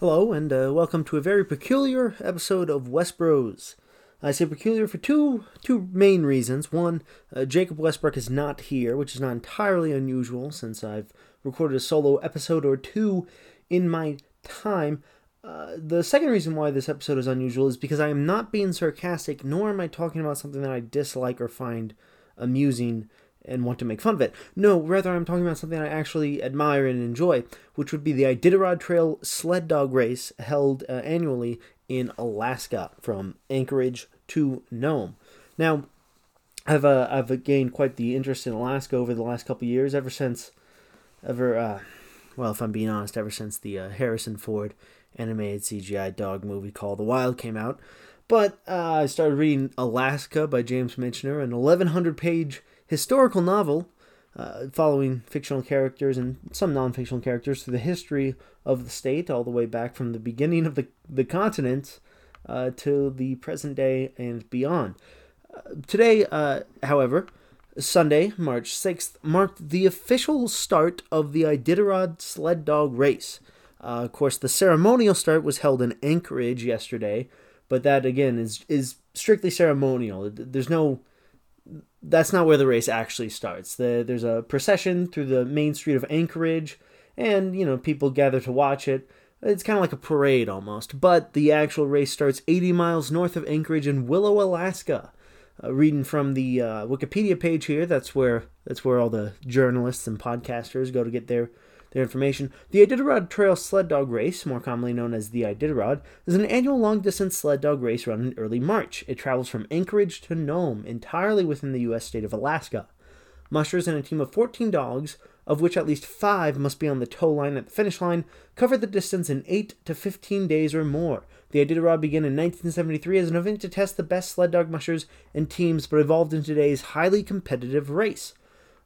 Hello, and uh, welcome to a very peculiar episode of West Bros. I say peculiar for two two main reasons. One, uh, Jacob Westbrook is not here, which is not entirely unusual since I've recorded a solo episode or two in my time. Uh, the second reason why this episode is unusual is because I am not being sarcastic, nor am I talking about something that I dislike or find amusing and want to make fun of it. No, rather, I'm talking about something I actually admire and enjoy, which would be the Iditarod Trail sled dog race held uh, annually in Alaska from Anchorage to Nome. Now, I've uh, I've gained quite the interest in Alaska over the last couple years, ever since, ever uh, well, if I'm being honest, ever since the uh, Harrison Ford animated CGI dog movie called The Wild came out. But uh, I started reading Alaska by James Michener, an 1,100 page historical novel uh, following fictional characters and some non fictional characters through the history of the state, all the way back from the beginning of the, the continent uh, to the present day and beyond. Uh, today, uh, however, Sunday, March 6th, marked the official start of the Iditarod sled dog race. Uh, of course, the ceremonial start was held in Anchorage yesterday, but that again is is strictly ceremonial. There's no that's not where the race actually starts. The, there's a procession through the main street of Anchorage, and you know people gather to watch it. It's kind of like a parade almost, but the actual race starts 80 miles north of Anchorage in Willow, Alaska. Uh, reading from the uh, Wikipedia page here, that's where that's where all the journalists and podcasters go to get their their information. The Iditarod Trail Sled Dog Race, more commonly known as the Iditarod, is an annual long distance sled dog race run in early March. It travels from Anchorage to Nome, entirely within the U.S. state of Alaska. Mushers and a team of 14 dogs, of which at least five must be on the tow line at the finish line, cover the distance in 8 to 15 days or more. The Iditarod began in 1973 as an event to test the best sled dog mushers and teams, but evolved into today's highly competitive race.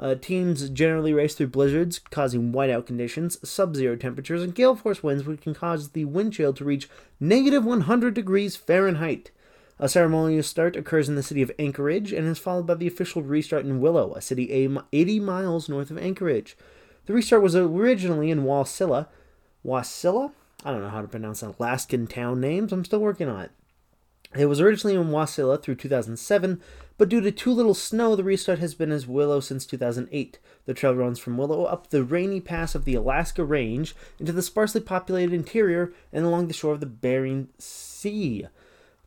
Uh, teams generally race through blizzards, causing whiteout conditions, sub zero temperatures, and gale force winds, which can cause the wind chill to reach negative 100 degrees Fahrenheit. A ceremonial start occurs in the city of Anchorage and is followed by the official restart in Willow, a city 80 miles north of Anchorage. The restart was originally in Wasilla. Wasilla? I don't know how to pronounce Alaskan town names. I'm still working on it. It was originally in Wasilla through 2007, but due to too little snow, the restart has been as Willow since 2008. The trail runs from Willow up the rainy pass of the Alaska Range into the sparsely populated interior and along the shore of the Bering Sea.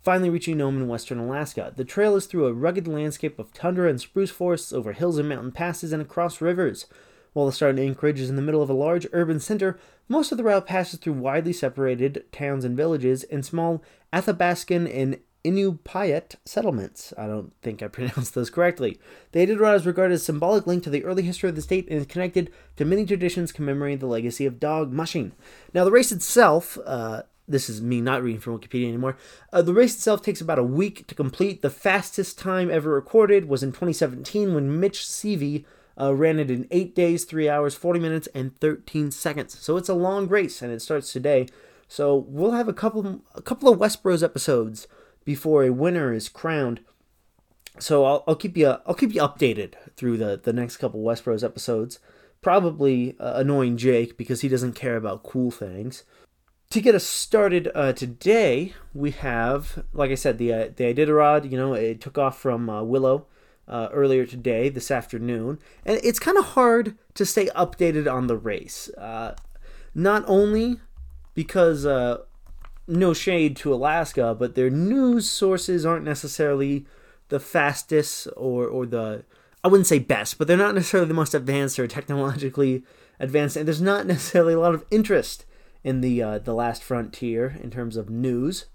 Finally reaching Nome in western Alaska, the trail is through a rugged landscape of tundra and spruce forests over hills and mountain passes and across rivers. While the start in Anchorage is in the middle of a large urban center, most of the route passes through widely separated towns and villages and small Athabascan and Inupiat settlements. I don't think I pronounced those correctly. The Iditarod is regarded as a symbolic link to the early history of the state and is connected to many traditions commemorating the legacy of dog mushing. Now, the race itself, uh, this is me not reading from Wikipedia anymore. Uh, the race itself takes about a week to complete. The fastest time ever recorded was in 2017 when Mitch Seavey uh, ran it in 8 days, 3 hours, 40 minutes, and 13 seconds. So it's a long race, and it starts today. So we'll have a couple, a couple of Westbros episodes before a winner is crowned. So I'll, I'll keep you I'll keep you updated through the, the next couple Westbros episodes. Probably uh, annoying Jake because he doesn't care about cool things. To get us started uh, today, we have, like I said, the uh, the Iditarod. You know, it took off from uh, Willow uh, earlier today, this afternoon, and it's kind of hard to stay updated on the race. Uh, not only because uh, no shade to Alaska, but their news sources aren't necessarily the fastest or or the I wouldn't say best, but they're not necessarily the most advanced or technologically advanced, and there's not necessarily a lot of interest in the uh, the last frontier in terms of news.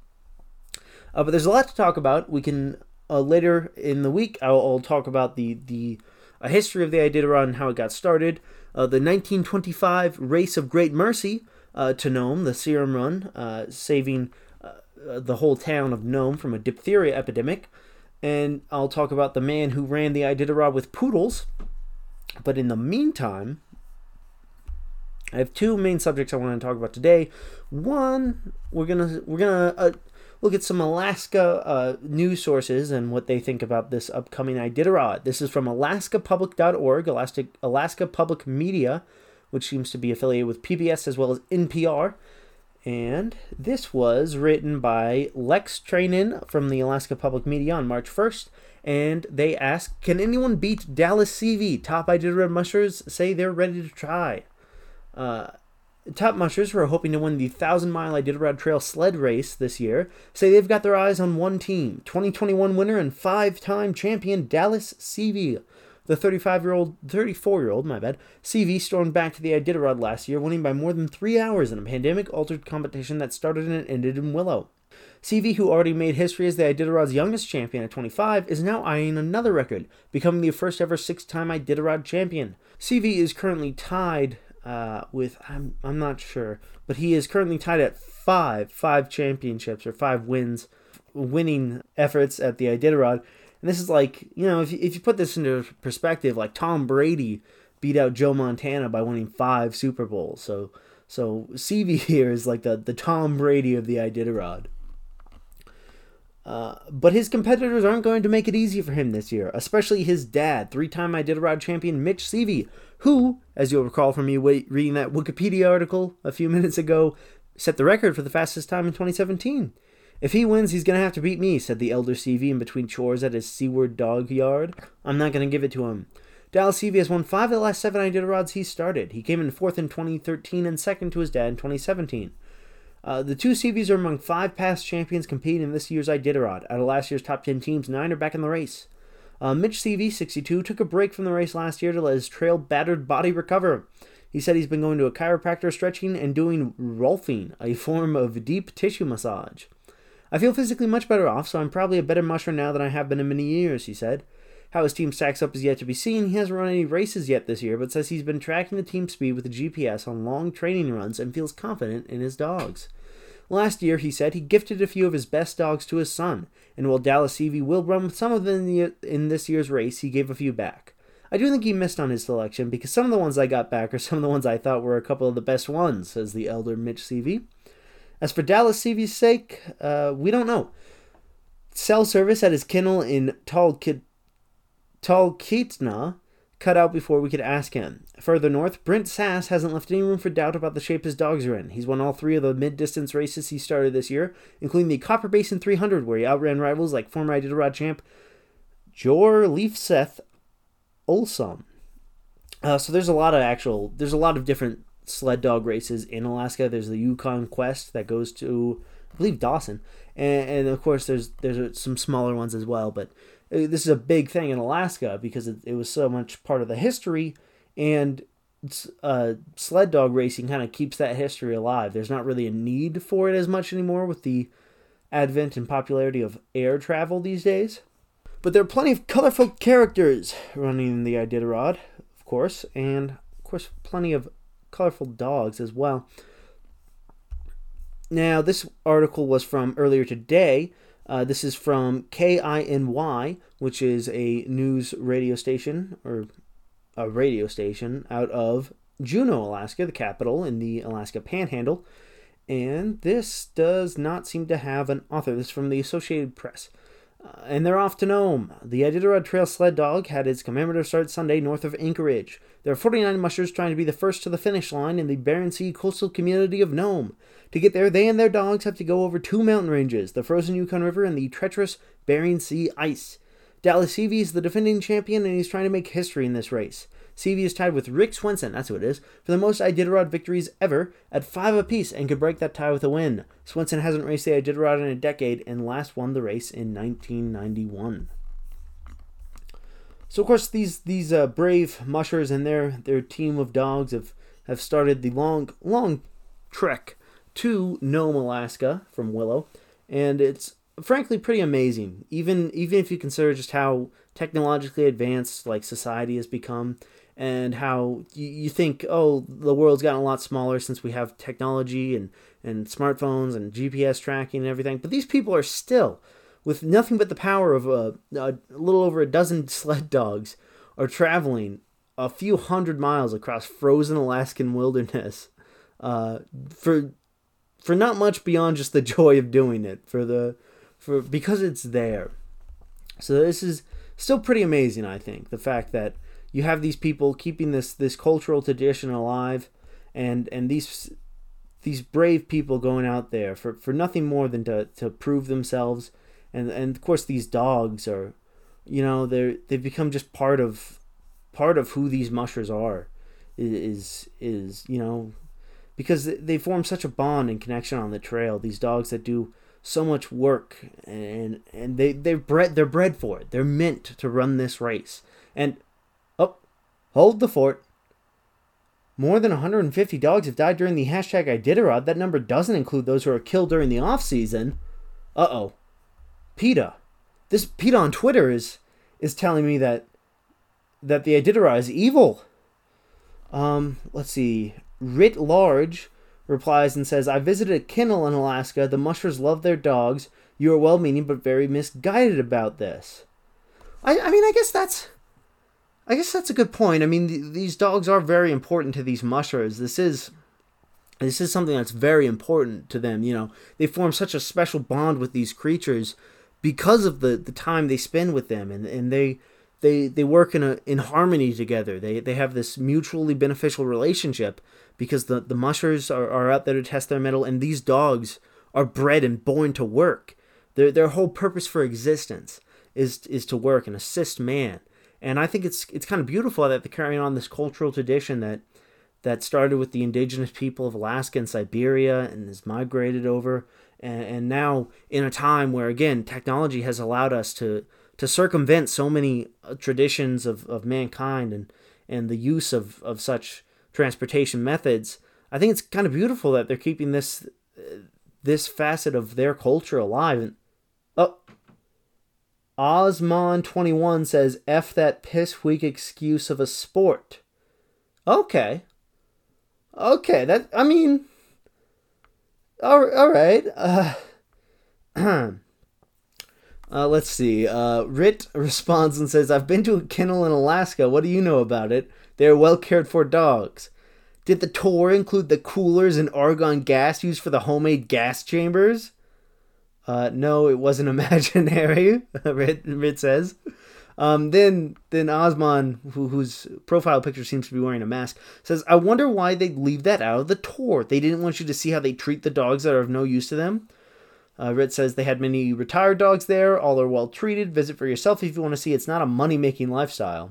Uh, but there's a lot to talk about. We can uh, later in the week. I'll, I'll, talk about the the a history of the Iditarod and how it got started. Uh, the 1925 Race of Great Mercy uh, to Nome, the Serum Run, uh, saving the whole town of Nome from a diphtheria epidemic. And I'll talk about the man who ran the Iditarod with poodles. But in the meantime, I have two main subjects I want to talk about today. One, we're gonna we're gonna uh, look at some Alaska uh, news sources and what they think about this upcoming Iditarod. This is from AlaskaPublic.org, Alaska, Alaska Public Media, which seems to be affiliated with PBS as well as NPR. And this was written by Lex Treinen from the Alaska Public Media on March 1st. And they ask, Can anyone beat Dallas Seavey? Top Iditarod Mushers say they're ready to try. Uh, Top Mushers, who are hoping to win the 1,000 mile Iditarod Trail sled race this year, say they've got their eyes on one team 2021 winner and five time champion Dallas Seavey. The 35 year old, 34 year old, my bad, Seavey stormed back to the Iditarod last year, winning by more than three hours in a pandemic altered competition that started and ended in Willow. Seavey, who already made history as the Iditarod's youngest champion at 25, is now eyeing another record, becoming the first ever six time Iditarod champion. Seavey is currently tied uh, with, I'm, I'm not sure, but he is currently tied at five, five championships or five wins, winning efforts at the Iditarod. And this is like, you know, if you, if you put this into perspective, like Tom Brady beat out Joe Montana by winning five Super Bowls. So, so Seavey here is like the, the Tom Brady of the Iditarod. Uh, but his competitors aren't going to make it easy for him this year, especially his dad, three time Iditarod champion Mitch Seavey, who, as you'll recall from me reading that Wikipedia article a few minutes ago, set the record for the fastest time in 2017. If he wins, he's going to have to beat me, said the elder Seavey in between chores at his Seward dog yard. I'm not going to give it to him. Dallas Seavey has won five of the last seven Iditarods he started. He came in fourth in 2013 and second to his dad in 2017. Uh, the two Seaveys are among five past champions competing in this year's Iditarod. Out of last year's top 10 teams, nine are back in the race. Uh, Mitch Seavey, 62, took a break from the race last year to let his trail battered body recover. He said he's been going to a chiropractor, stretching, and doing rolfing, a form of deep tissue massage. I feel physically much better off, so I'm probably a better musher now than I have been in many years, he said. How his team stacks up is yet to be seen. He hasn't run any races yet this year, but says he's been tracking the team speed with the GPS on long training runs and feels confident in his dogs. Last year, he said, he gifted a few of his best dogs to his son, and while Dallas Seavey will run with some of them in, the, in this year's race, he gave a few back. I do think he missed on his selection because some of the ones I got back are some of the ones I thought were a couple of the best ones, says the elder Mitch Seavey. As for Dallas Seavey's sake, uh, we don't know. Cell service at his kennel in Talkeetna cut out before we could ask him. Further north, Brent Sass hasn't left any room for doubt about the shape his dogs are in. He's won all three of the mid distance races he started this year, including the Copper Basin 300, where he outran rivals like former Iditarod champ Joar Leifseth Ulsom. Uh, so there's a lot of actual, there's a lot of different sled dog races in Alaska. There's the Yukon Quest that goes to, I believe, Dawson, and, and of course there's there's some smaller ones as well. But this is a big thing in Alaska because it, it was so much part of the history, and uh, sled dog racing kind of keeps that history alive. There's not really a need for it as much anymore with the advent and popularity of air travel these days. But there are plenty of colorful characters running the Iditarod, of course, and of course plenty of colorful dogs as well. Now, this article was from earlier today. Uh, this is from KINY, which is a news radio station or a radio station out of Juneau, Alaska, the capital in the Alaska Panhandle. And this does not seem to have an author. This is from the Associated Press. And they're off to Nome. The Iditarod Trail Sled Dog had its commemorative start Sunday north of Anchorage. There are 49 mushers trying to be the first to the finish line in the Bering Sea coastal community of Nome. To get there, they and their dogs have to go over two mountain ranges the frozen Yukon River and the treacherous Bering Sea ice. Dallas Seavey is the defending champion and he's trying to make history in this race. Seavey is tied with Rick Swenson, that's who it is, for the most Iditarod victories ever at five apiece and could break that tie with a win. Swenson hasn't raced the Iditarod in a decade and last won the race in 1991. So of course these these uh, brave mushers and their their team of dogs have have started the long long trek to Nome, Alaska from Willow, and it's frankly pretty amazing. Even even if you consider just how technologically advanced like society has become and how you, you think, oh, the world's gotten a lot smaller since we have technology and, and smartphones and GPS tracking and everything. But these people are still, with nothing but the power of a, a little over a dozen sled dogs, are traveling a few hundred miles across frozen Alaskan wilderness uh, for for not much beyond just the joy of doing it for the for because it's there. So this is still pretty amazing, I think, the fact that you have these people keeping this this cultural tradition alive, and and these these brave people going out there for, for nothing more than to, to prove themselves and and of course these dogs are you know they're they've become just part of part of who these mushers are is is you know because they form such a bond and connection on the trail these dogs that do so much work and and they they're bred they're bred for it they're meant to run this race and oh hold the fort more than 150 dogs have died during the hashtag Iditarod. That number doesn't include those who are killed during the off season. Uh oh. PETA. This PETA on Twitter is is telling me that that the Iditarod is evil. Um, let's see. Writ Large replies and says, I visited a kennel in Alaska. The mushers love their dogs. You are well meaning but very misguided about this. I, I mean, I guess that's. I guess that's a good point. I mean, th- these dogs are very important to these mushers. This is. This is something that's very important to them. You know, they form such a special bond with these creatures because of the, the time they spend with them and, and they they they work in a in harmony together. They they have this mutually beneficial relationship because the, the mushers are, are out there to test their mettle and these dogs are bred and born to work. Their their whole purpose for existence is is to work and assist man. And I think it's it's kind of beautiful that they're carrying on this cultural tradition that that started with the indigenous people of Alaska and Siberia and has migrated over and, and now in a time where again technology has allowed us to to circumvent so many uh, traditions of, of mankind and and the use of, of such transportation methods i think it's kind of beautiful that they're keeping this uh, this facet of their culture alive and oh Osmon21 says, F that piss weak excuse of a sport. Okay. Okay, that, I mean, all, all right. Uh, uh, let's see. Uh, Rit responds and says, I've been to a kennel in Alaska. What do you know about it? They are well cared for dogs. Did the tour include the coolers and argon gas used for the homemade gas chambers? Uh, no, it wasn't imaginary, Rit, Rit says. Um, then then Osman, who, whose profile picture seems to be wearing a mask, says, "I wonder why they leave that out of the tour. They didn't want you to see how they treat the dogs that are of no use to them." Uh, says they had many retired dogs there. All are well treated. Visit for yourself if you want to see. It's not a money making lifestyle.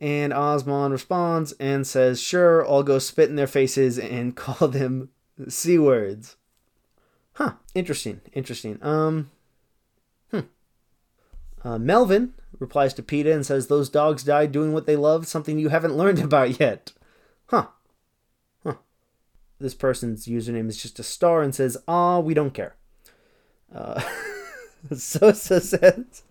And Osman responds and says, "Sure, I'll go spit in their faces and call them c words." Huh. Interesting. Interesting. Um. Uh, Melvin replies to PETA and says those dogs died doing what they loved, something you haven't learned about yet. Huh. This person's username is just a star and says, ah, we don't care. Uh, Sosa says.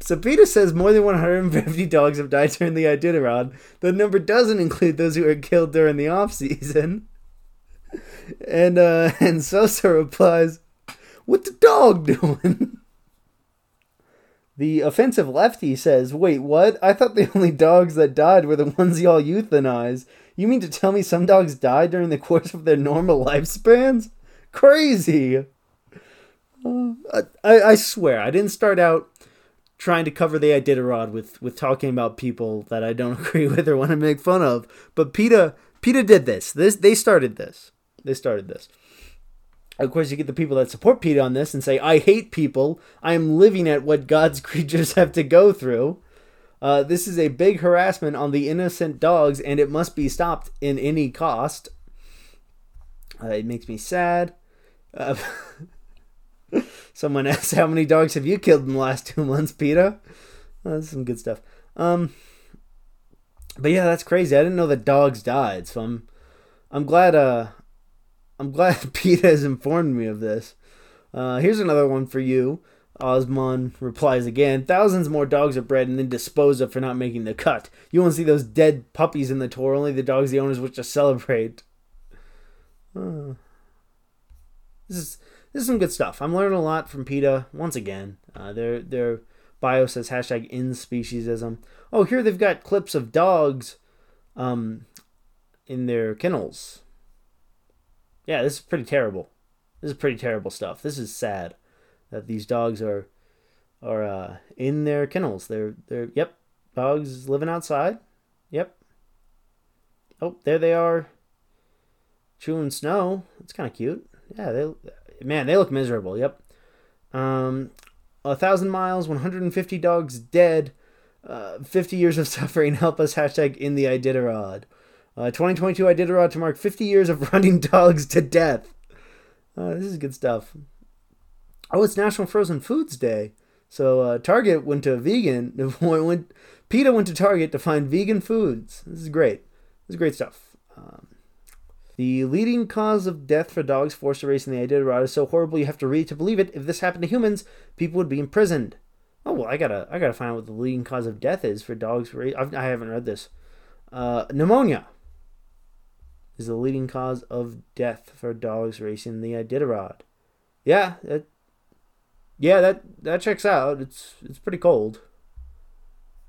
so PETA says more than 150 dogs have died during the Iditarod. The number doesn't include those who were killed during the off season. And uh, and Sosa replies, what the dog doing? The offensive lefty says, Wait, what? I thought the only dogs that died were the ones y'all euthanize. You mean to tell me some dogs died during the course of their normal lifespans? Crazy! Uh, I, I swear, I didn't start out trying to cover the Iditarod with, with talking about people that I don't agree with or want to make fun of. But PETA, PETA did this. This They started this. They started this. Of course, you get the people that support PETA on this and say, I hate people. I am living at what God's creatures have to go through. Uh, this is a big harassment on the innocent dogs, and it must be stopped in any cost. Uh, it makes me sad. Uh, someone asked, How many dogs have you killed in the last two months, PETA? Uh, that's some good stuff. Um, but yeah, that's crazy. I didn't know that dogs died, so I'm I'm glad uh I'm glad PETA has informed me of this. Uh, here's another one for you. Osman replies again Thousands more dogs are bred and then disposed of for not making the cut. You won't see those dead puppies in the tour, only the dogs the owners wish to celebrate. Uh, this is this is some good stuff. I'm learning a lot from PETA once again. Uh, their their bio says hashtag in speciesism. Oh, here they've got clips of dogs um, in their kennels yeah, this is pretty terrible. This is pretty terrible stuff. This is sad that these dogs are are uh, in their kennels. They're they're yep, dogs living outside. Yep, oh, there they are. Chewing snow. That's kind of cute. Yeah, they man, they look miserable. Yep. Um, a thousand miles, 150 dogs dead, uh, 50 years of suffering. Help us. Hashtag in the Iditarod. Uh, 2022 Iditarod to mark 50 years of running dogs to death. Uh, this is good stuff. Oh, it's National Frozen Foods Day. So uh, Target went to a vegan. went, PETA went to Target to find vegan foods. This is great. This is great stuff. Um, the leading cause of death for dogs forced to race in the Iditarod is so horrible you have to read to believe it. If this happened to humans, people would be imprisoned. Oh well, I gotta I gotta find out what the leading cause of death is for dogs. I've, I haven't read this. Uh, pneumonia is the leading cause of death for dogs racing the Iditarod. Yeah, that, yeah, that that checks out. It's it's pretty cold.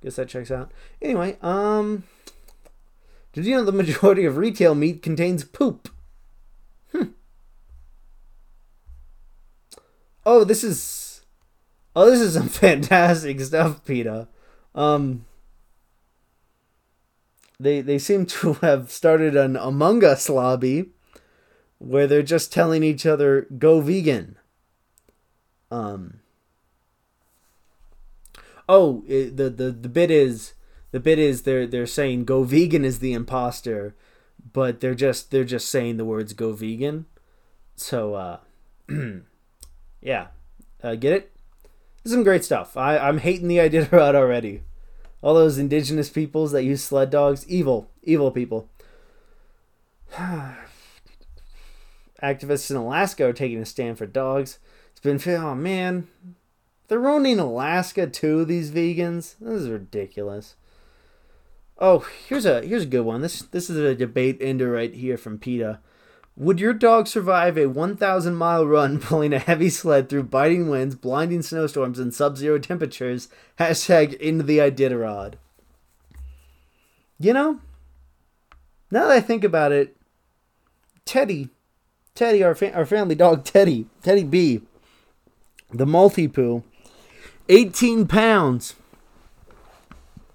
Guess that checks out. Anyway, um, did you know the majority of retail meat contains poop? Hmm. Oh, this is. Oh, this is some fantastic stuff, PETA. Um. They they seem to have started an Among Us lobby, where they're just telling each other go vegan. Um. Oh, it, the the the bit is the bit is they're they're saying go vegan is the imposter, but they're just they're just saying the words go vegan. So uh yeah. Uh, get it? This is some great stuff. I, I'm hating the Iditarod already. All those indigenous peoples that use sled dogs, evil, evil people. Activists in Alaska are taking a stand for dogs. It's been, oh man, they're ruining Alaska too. These vegans, this is ridiculous. Oh, here's a here's a good one. This this is a debate ender right here from PETA. Would your dog survive a 1,000 mile run pulling a heavy sled through biting winds, blinding snowstorms, and sub zero temperatures? Hashtag into the Iditarod. You know, now that I think about it, Teddy, Teddy, our, fa- our family dog Teddy, Teddy B, the Maltipoo, 18 pounds.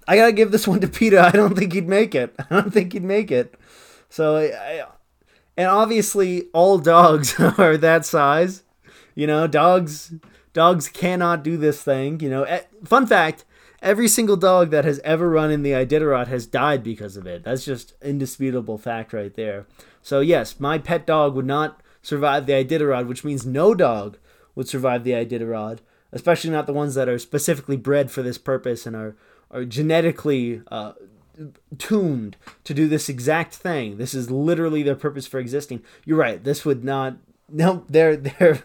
I gotta give this one to PETA. I don't think he'd make it. I don't think he'd make it. So, I, and obviously, all dogs are that size. You know, dogs dogs cannot do this thing. You know, fun fact: every single dog that has ever run in the Iditarod has died because of it. That's just indisputable fact right there. So yes, my pet dog would not survive the Iditarod, which means no dog would survive the Iditarod, especially not the ones that are specifically bred for this purpose and are are genetically uh, tuned to do this exact thing. This is literally their purpose for existing. You're right. This would not. No, they're they're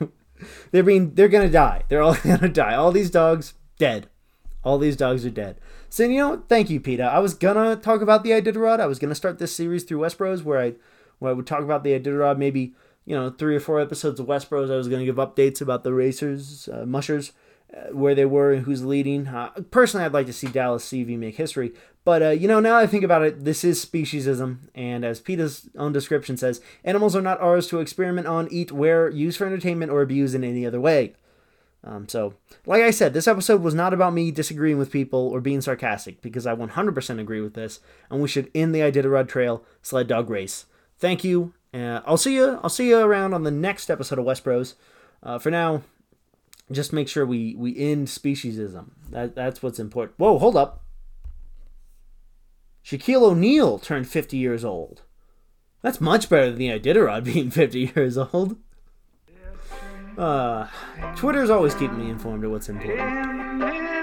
they're being they're gonna die. They're all gonna die. All these dogs dead. All these dogs are dead. So you know, thank you, PETA. I was gonna talk about the Iditarod. I was gonna start this series through Westbros, where I where I would talk about the Iditarod. Maybe you know three or four episodes of Westbros. I was gonna give updates about the racers, uh, mushers where they were and who's leading. Uh, personally, I'd like to see Dallas Seavey make history. But, uh, you know, now I think about it, this is speciesism. And as PETA's own description says, animals are not ours to experiment on, eat, wear, use for entertainment, or abuse in any other way. Um, so, like I said, this episode was not about me disagreeing with people or being sarcastic, because I 100% agree with this, and we should end the Iditarod Trail sled dog race. Thank you. Uh, I'll see you. I'll see you around on the next episode of West Bros. Uh, for now, just make sure we we end speciesism. That that's what's important. Whoa, hold up. Shaquille O'Neal turned 50 years old. That's much better than the Iditarod being 50 years old. Uh, Twitter's always keeping me informed of what's important.